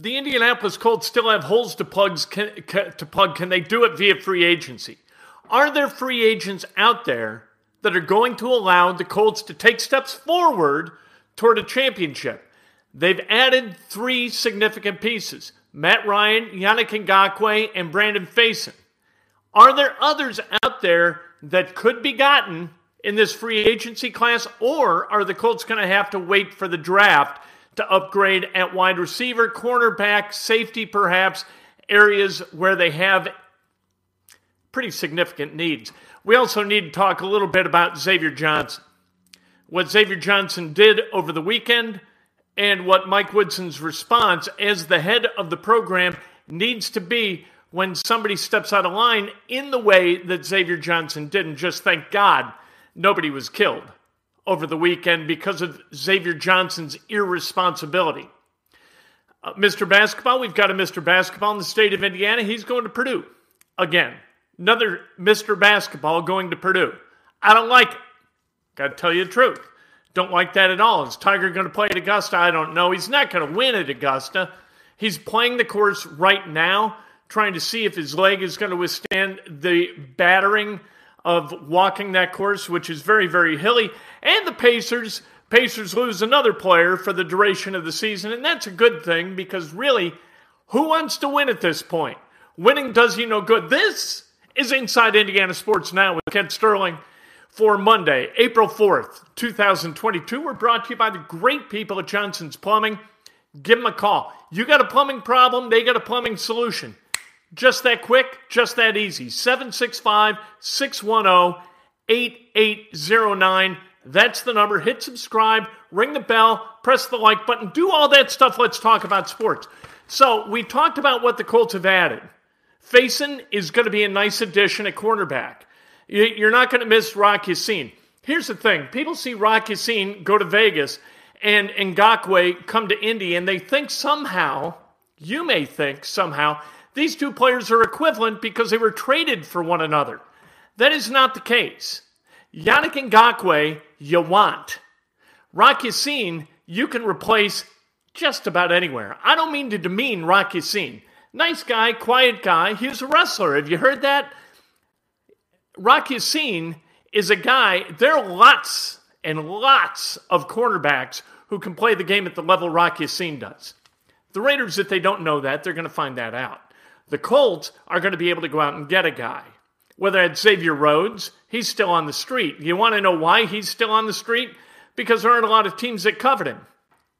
the Indianapolis Colts still have holes to, plugs, can, to plug. Can they do it via free agency? Are there free agents out there that are going to allow the Colts to take steps forward toward a championship? They've added three significant pieces Matt Ryan, Yannick Ngakoue, and Brandon Facyson. Are there others out there that could be gotten in this free agency class, or are the Colts going to have to wait for the draft to upgrade at wide receiver, cornerback, safety, perhaps, areas where they have pretty significant needs? We also need to talk a little bit about Xavier Johnson. What Xavier Johnson did over the weekend and what Mike Woodson's response as the head of the program needs to be when somebody steps out of line in the way that Xavier Johnson did. And just thank God nobody was killed over the weekend because of Xavier Johnson's irresponsibility. Uh, Mr. Basketball, we've got a Mr. Basketball in the state of Indiana. He's going to Purdue again. Another Mr. Basketball going to Purdue. I don't like it. Got to tell you the truth. Don't like that at all. Is Tiger going to play at Augusta? I don't know. He's not going to win at Augusta. He's playing the course right now, trying to see if his leg is going to withstand the battering of walking that course, which is very, very hilly. And the Pacers, Pacers lose another player for the duration of the season, and that's a good thing because really, who wants to win at this point? Winning does you no good. This is Inside Indiana Sports Now with Kent Sterling for Monday, April 4th, 2022. We're brought to you by the great people at Johnson's Plumbing. Give them a call. You got a plumbing problem, they got a plumbing solution. Just that quick, just that easy. 765 610 8809. That's the number. Hit subscribe, ring the bell, press the like button, do all that stuff. Let's talk about sports. So, we talked about what the Colts have added. Facyson is going to be a nice addition at cornerback. You're not going to miss Rock Ya-Sin. Here's the thing people see Rock Ya-Sin go to Vegas and Ngakoue come to Indy, and they think somehow, you may think somehow, these two players are equivalent because they were traded for one another. That is not the case. Yannick Ngakoue, you want. Rock Ya-Sin, you can replace just about anywhere. I don't mean to demean Rock Ya-Sin. Nice guy, quiet guy. He was a wrestler. Have you heard that? Rock Ya-Sin is a guy, there are lots and lots of cornerbacks who can play the game at the level Rock Ya-Sin does. The Raiders, if they don't know that, they're going to find that out. The Colts are going to be able to go out and get a guy. Whether it's Xavier Rhodes, he's still on the street. You want to know why he's still on the street? Because there aren't a lot of teams that covet him.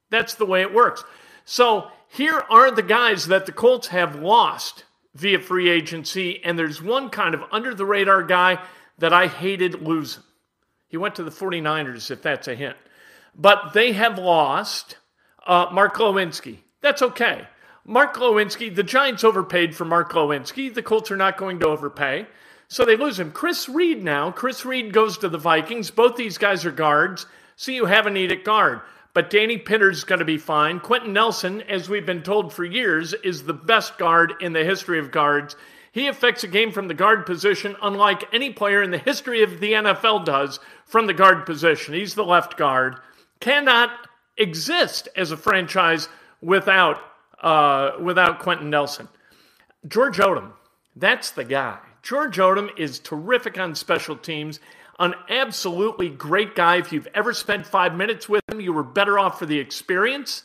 That's the way it works. So here are the guys that the Colts have lost via free agency, and there's one kind of under the radar guy that I hated losing. He went to the 49ers, if that's a hint. But they have lost uh, Mark Glowinski. That's okay. Mark Glowinski, the Giants overpaid for Mark Glowinski. The Colts are not going to overpay. So they lose him. Chris Reed now. Chris Reed goes to the Vikings. Both these guys are guards. So you have a need at guard. But Danny Pinter's going to be fine. Quenton Nelson, as we've been told for years, is the best guard in the history of guards. He affects a game from the guard position unlike any player in the history of the NFL does from the guard position. He's the left guard. Cannot exist as a franchise without uh, without Quenton Nelson. George Odum, that's the guy. George Odum is terrific on special teams, an absolutely great guy. If you've ever spent five minutes with him, you were better off for the experience.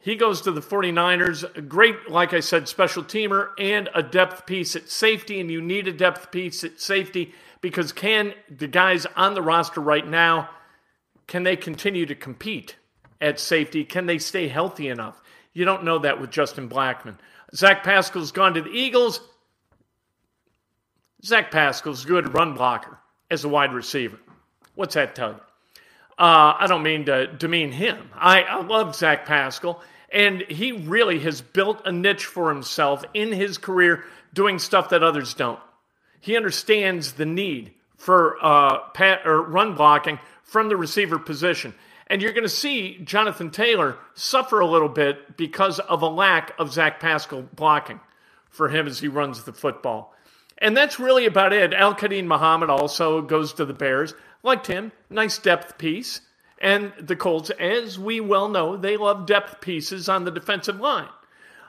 He goes to the 49ers, a great, like I said, special teamer and a depth piece at safety. And you need a depth piece at safety because can the guys on the roster right now, can they continue to compete at safety? Can they stay healthy enough? You don't know that with Julian Blackmon. Zach Pascal's gone to the Eagles. Zach Pascal's a good run blocker as a wide receiver. What's that tell you? Uh, I don't mean to demean him. I, I love Zach Pascal, and he really has built a niche for himself in his career doing stuff that others don't. He understands the need for uh, pat, or run blocking from the receiver position. And you're going to see Jonathan Taylor suffer a little bit because of a lack of Zach Pascal blocking for him as he runs the football. And that's really about it. Al-Quadin Muhammad also goes to the Bears. Liked him. Nice depth piece. And the Colts, as we well know, they love depth pieces on the defensive line.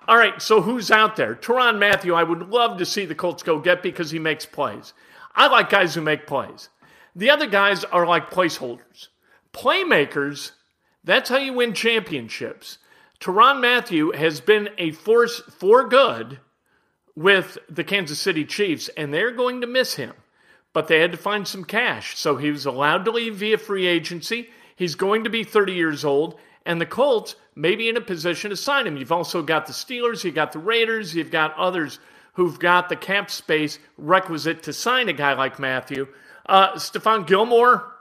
all right, so who's out there? Tyrann Mathieu, I would love to see the Colts go get because he makes plays. I like guys who make plays. The other guys are like placeholders. Playmakers, that's how you win championships. Tyrann Mathieu has been a force for good with the Kansas City Chiefs, and they're going to miss him. But they had to find some cash, so he was allowed to leave via free agency. He's going to be 30 years old, and the Colts may be in a position to sign him. You've also got the Steelers, you've got the Raiders, you've got others who've got the cap space requisite to sign a guy like Mathieu. Uh, Stephon Gilmore,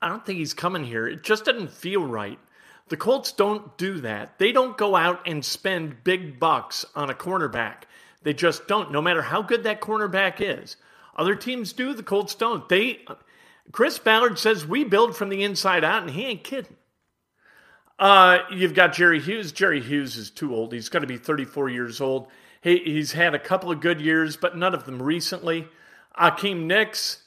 I don't think he's coming here. It just doesn't feel right. The Colts don't do that. They don't go out and spend big bucks on a cornerback. They just don't, no matter how good that cornerback is. Other teams do, the Colts don't. They Chris Ballard says we build from the inside out, and he ain't kidding. Uh, you've got Jerry Hughes. Jerry Hughes is too old. He's going to be 34 years old. He, he's had a couple of good years, but none of them recently. Akiem Hicks,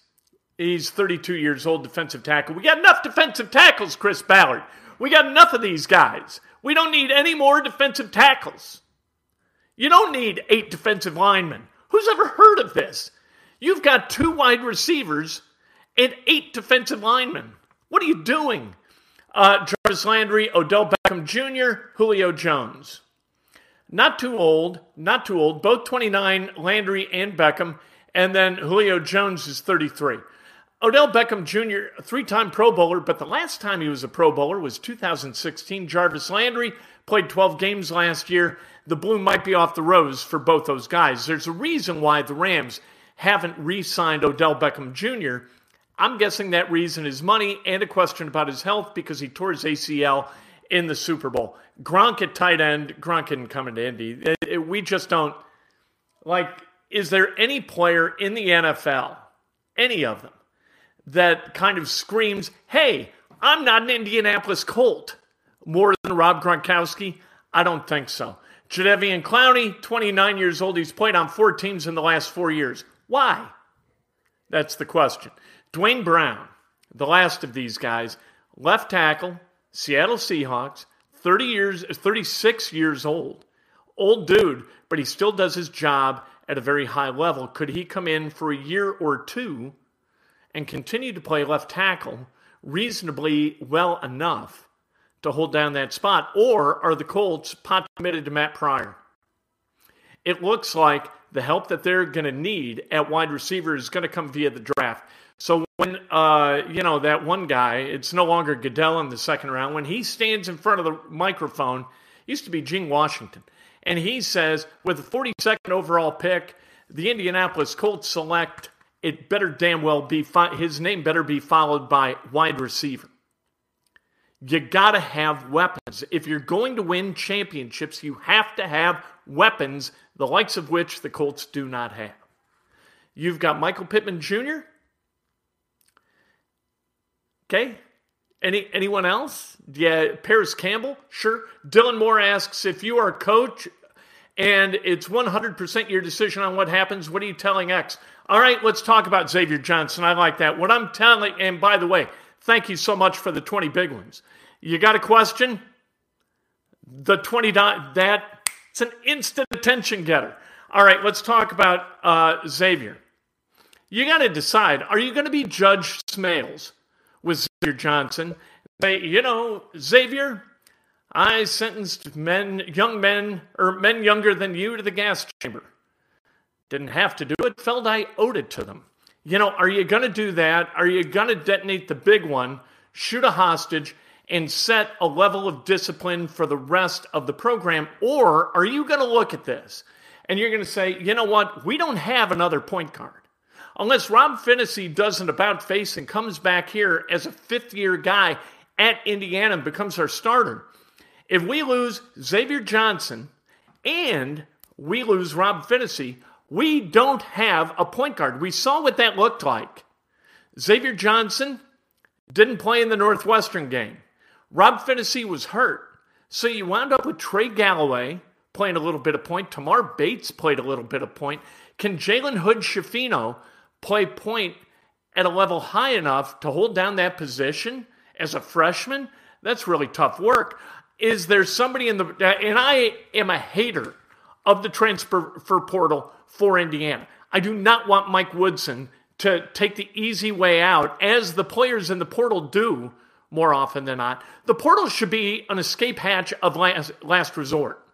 he's 32 years old, defensive tackle. We got enough defensive tackles, Chris Ballard. We got enough of these guys. We don't need any more defensive tackles. You don't need eight defensive linemen. Who's ever heard of this? You've got two wide receivers and eight defensive linemen. What are you doing? Uh, Jarvis Landry, Odell Beckham Jr., Julio Jones. Not too old, not too old. Both 29, Landry and Beckham. And then Julio Jones is 33. Odell Beckham Jr., a three time Pro Bowler, but the last time he was a Pro Bowler was 2016. Jarvis Landry played 12 games last year. The bloom might be off the rose for both those guys. There's a reason why the Rams haven't re signed Odell Beckham Jr. I'm guessing that reason is money and a question about his health because he tore his ACL in the Super Bowl. Gronk at tight end, Gronk didn't come into Indy. It, it, we just don't like. Is there any player in the NFL, any of them, that kind of screams, "Hey, I'm not an Indianapolis Colt," more than Rob Gronkowski? I don't think so. Jadeveon Clowney, 29 years old. He's played on four teams in the last four years. Why? That's the question. Duane Brown, the last of these guys, left tackle, Seattle Seahawks, 30 years, 36 years old. Old dude, but he still does his job at a very high level. Could he come in for a year or two and continue to play left tackle reasonably well enough to hold down that spot? Or are the Colts pot committed to Matt Pryor? It looks like the help that they're going to need at wide receiver is going to come via the draft. So when uh, you know that one guy, it's no longer Goodell in the second round. When he stands in front of the microphone, used to be Gene Washington, and he says, with the 42nd overall pick, the Indianapolis Colts select. It better damn well be fi- his name better be followed by wide receiver. You got to have weapons. If you're going to win championships, you have to have weapons, the likes of which the Colts do not have. You've got Michael Pittman Jr. Okay. Any anyone else? Yeah, Parris Campbell, sure. Dylan Moore asks if you are a coach and it's 100% your decision on what happens. What are you telling X? All right, let's talk about Xavier Johnson. I like that. What I'm telling, and by the way, thank you so much for the 20 big ones. You got a question? The 20 that it's an instant attention getter. All right, let's talk about uh, Xavier. You got to decide: Are you going to be Judge Smails? with Xavier Johnson. Say, you know, Xavier, I sentenced men, young men, or men younger than you to the gas chamber. Didn't have to do it, felt I owed it to them. You know, are you going to do that? Are you going to detonate the big one, shoot a hostage, and set a level of discipline for the rest of the program? Or are you going to look at this and you're going to say, you know what? We don't have another point guard unless Rob Phinisee does an about face and comes back here as a fifth year guy at Indiana and becomes our starter. If we lose Xavier Johnson and we lose Rob Phinisee, we don't have a point guard. We saw what that looked like. Xavier Johnson didn't play in the Northwestern game. Rob Phinisee was hurt. So you wound up with Trey Galloway playing a little bit of point. Tamar Bates played a little bit of point. Can Jalen Hood Schifino play point at a level high enough to hold down that position as a freshman, that's really tough work. Is there somebody in the and I am a hater of the transfer portal for Indiana. I do not want Mike Woodson to take the easy way out, as the players in the portal do more often than not. The portal should be an escape hatch of last, last resort.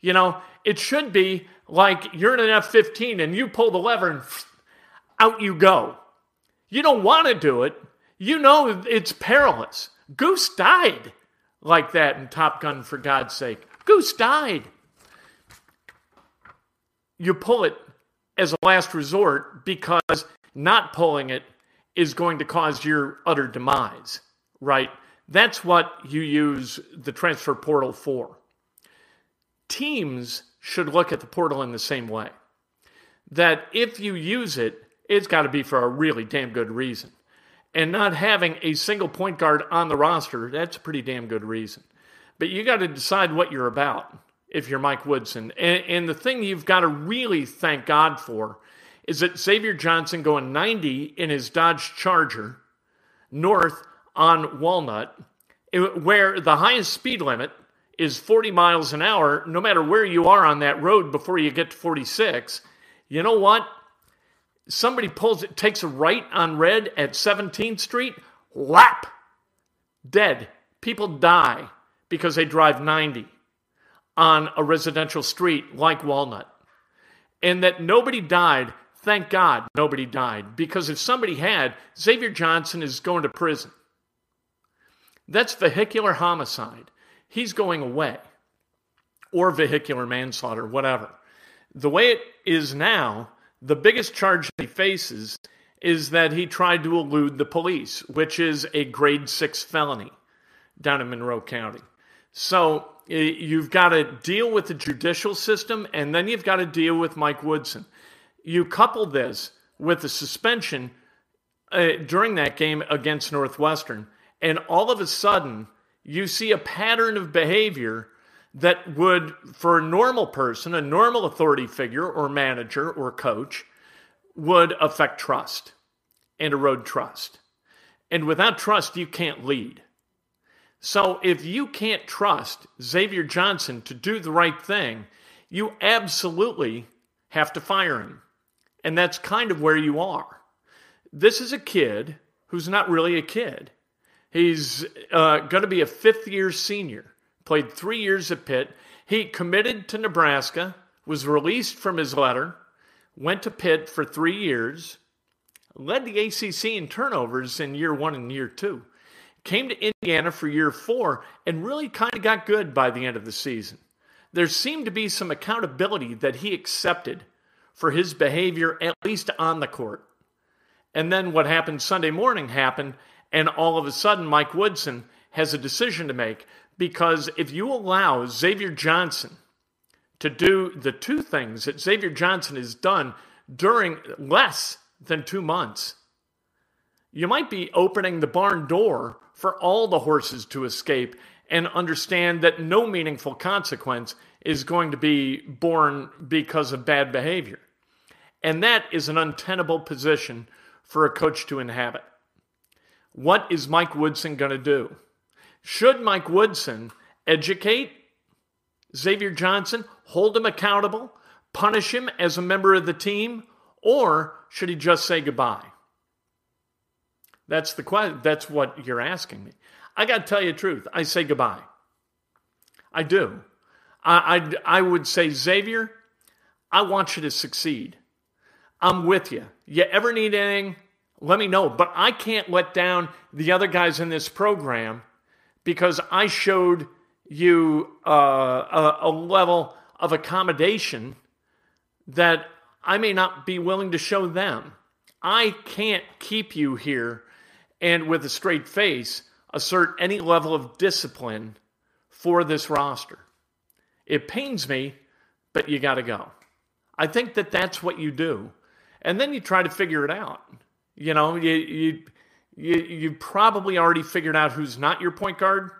You know, it should be like you're in an F 15 and you pull the lever and out you go. You don't want to do it. You know it's perilous. Goose died like that in Top Gun, for God's sake. Goose died. You pull it as a last resort because not pulling it is going to cause your utter demise, right? That's what you use the transfer portal for. Teams should look at the portal in the same way. That if you use it, it's got to be for a really damn good reason. And not having a single point guard on the roster, that's a pretty damn good reason. But you got to decide what you're about if you're Mike Woodson. And, and the thing you've got to really thank God for is that Xavier Johnson going 90 in his Dodge Charger north on Walnut, eh, where the highest speed limit is 40 miles an hour, no matter where you are on that road before you get to 46. You know what? Somebody pulls it, takes a right on red at 17th Street, lap, dead. People die because they drive 90 on a residential street like Walnut. And that nobody died, thank God nobody died, because if somebody had, Xavier Johnson is going to prison. That's vehicular homicide. He's going away. Or vehicular manslaughter, whatever. The way it is now, the biggest charge he faces is that he tried to elude the police, which is a grade six felony down in Monroe County. So you've got to deal with the judicial system, and then you've got to deal with Mike Woodson. You couple this with the suspension uh, during that game against Northwestern, and all of a sudden, you see a pattern of behavior that would, for a normal person, a normal authority figure or manager or coach, would affect trust and erode trust. And without trust, you can't lead. So if you can't trust Xavier Johnson to do the right thing, you absolutely have to fire him. And that's kind of where you are. This is a kid who's not really a kid. He's uh, going to be a fifth year senior, played three years at Pitt. He committed to Nebraska, was released from his letter, went to Pitt for three years, led the ACC in turnovers in year one and year two came to Indiana for year four, and really kind of got good by the end of the season. There seemed to be some accountability that he accepted for his behavior, at least on the court. And then what happened Sunday morning happened, and all of a sudden, Mike Woodson has a decision to make because if you allow Xavier Johnson to do the two things that Xavier Johnson has done during less than two months, you might be opening the barn door for all the horses to escape and understand that no meaningful consequence is going to be born because of bad behavior. And that is an untenable position for a coach to inhabit. What is Mike Woodson going to do? Should Mike Woodson educate Xavier Johnson, hold him accountable, punish him as a member of the team, or should he just say goodbye? That's the question. That's what you're asking me. I got to tell you the truth. I say goodbye. I do. I, I, I would say, Xavier, I want you to succeed. I'm with you. You ever need anything, let me know. But I can't let down the other guys in this program because I showed you uh, a, a level of accommodation that I may not be willing to show them. I can't keep you here and with a straight face assert any level of discipline for this roster. It pains me, but you got to go. I think that that's what you do. And then you try to figure it out. You know, you, you, you, you probably already figured out who's not your point guard.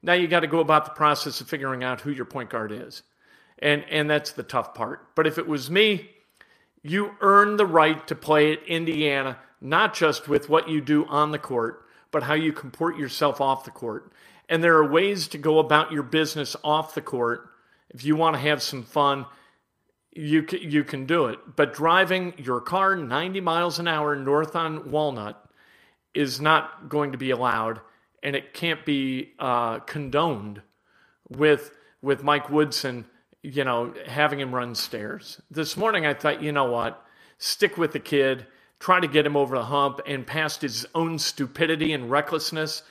Now you got to go about the process of figuring out who your point guard is. And, and that's the tough part. But if it was me, you earn the right to play at Indiana not just with what you do on the court, but how you comport yourself off the court. And there are ways to go about your business off the court. If you want to have some fun, you you can do it. But driving your car 90 miles an hour north on Walnut is not going to be allowed, and it can't be uh, condoned with with Mike Woodson, you know, having him run stairs. This morning, I thought, you know what, stick with the kid, try to get him over the hump and past his own stupidity and recklessness.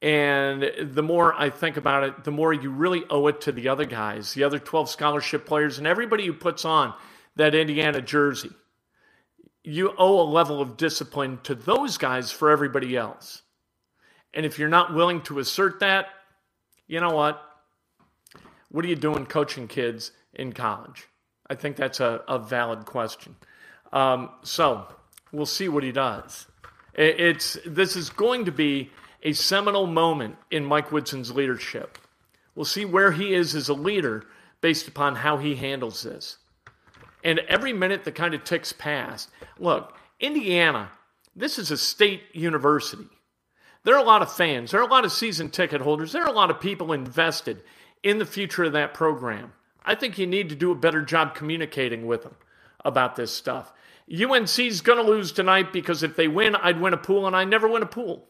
And the more I think about it, the more you really owe it to the other guys, the other 12 scholarship players, and everybody who puts on that Indiana jersey. You owe a level of discipline to those guys for everybody else. And if you're not willing to assert that, you know what? What are you doing coaching kids in college? I think that's a, a valid question. Um, so we'll see what he does. It's this is going to be a seminal moment in Mike Woodson's leadership. We'll see where he is as a leader based upon how he handles this. And every minute that kind of ticks past, look, Indiana, this is a state university. There are a lot of fans, there are a lot of season ticket holders, there are a lot of people invested in the future of that program. I think you need to do a better job communicating with them about this stuff. UNC's going to lose tonight because if they win, I'd win a pool, and I never win a pool.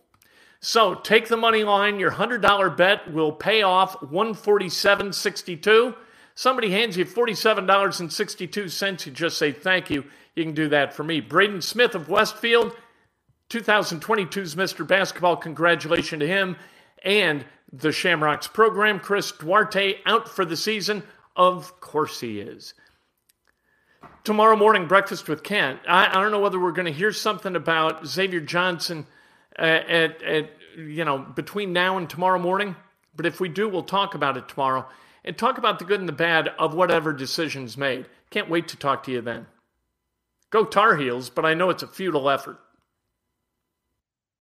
So take the money line. Your $100 bet will pay off 147.62. Somebody hands you $47.62. You just say thank you. You can do that for me. Braden Smith of Westfield, 2022's Mr. Basketball. Congratulations to him and the Shamrocks program. Chris Duarte out for the season. Of course he is. Tomorrow morning, breakfast with Kent. I, I don't know whether we're going to hear something about Xavier Johnson at, at, at, you know between now and tomorrow morning. But if we do, we'll talk about it tomorrow and talk about the good and the bad of whatever decisions made. Can't wait to talk to you then. Go Tar Heels, but I know it's a futile effort.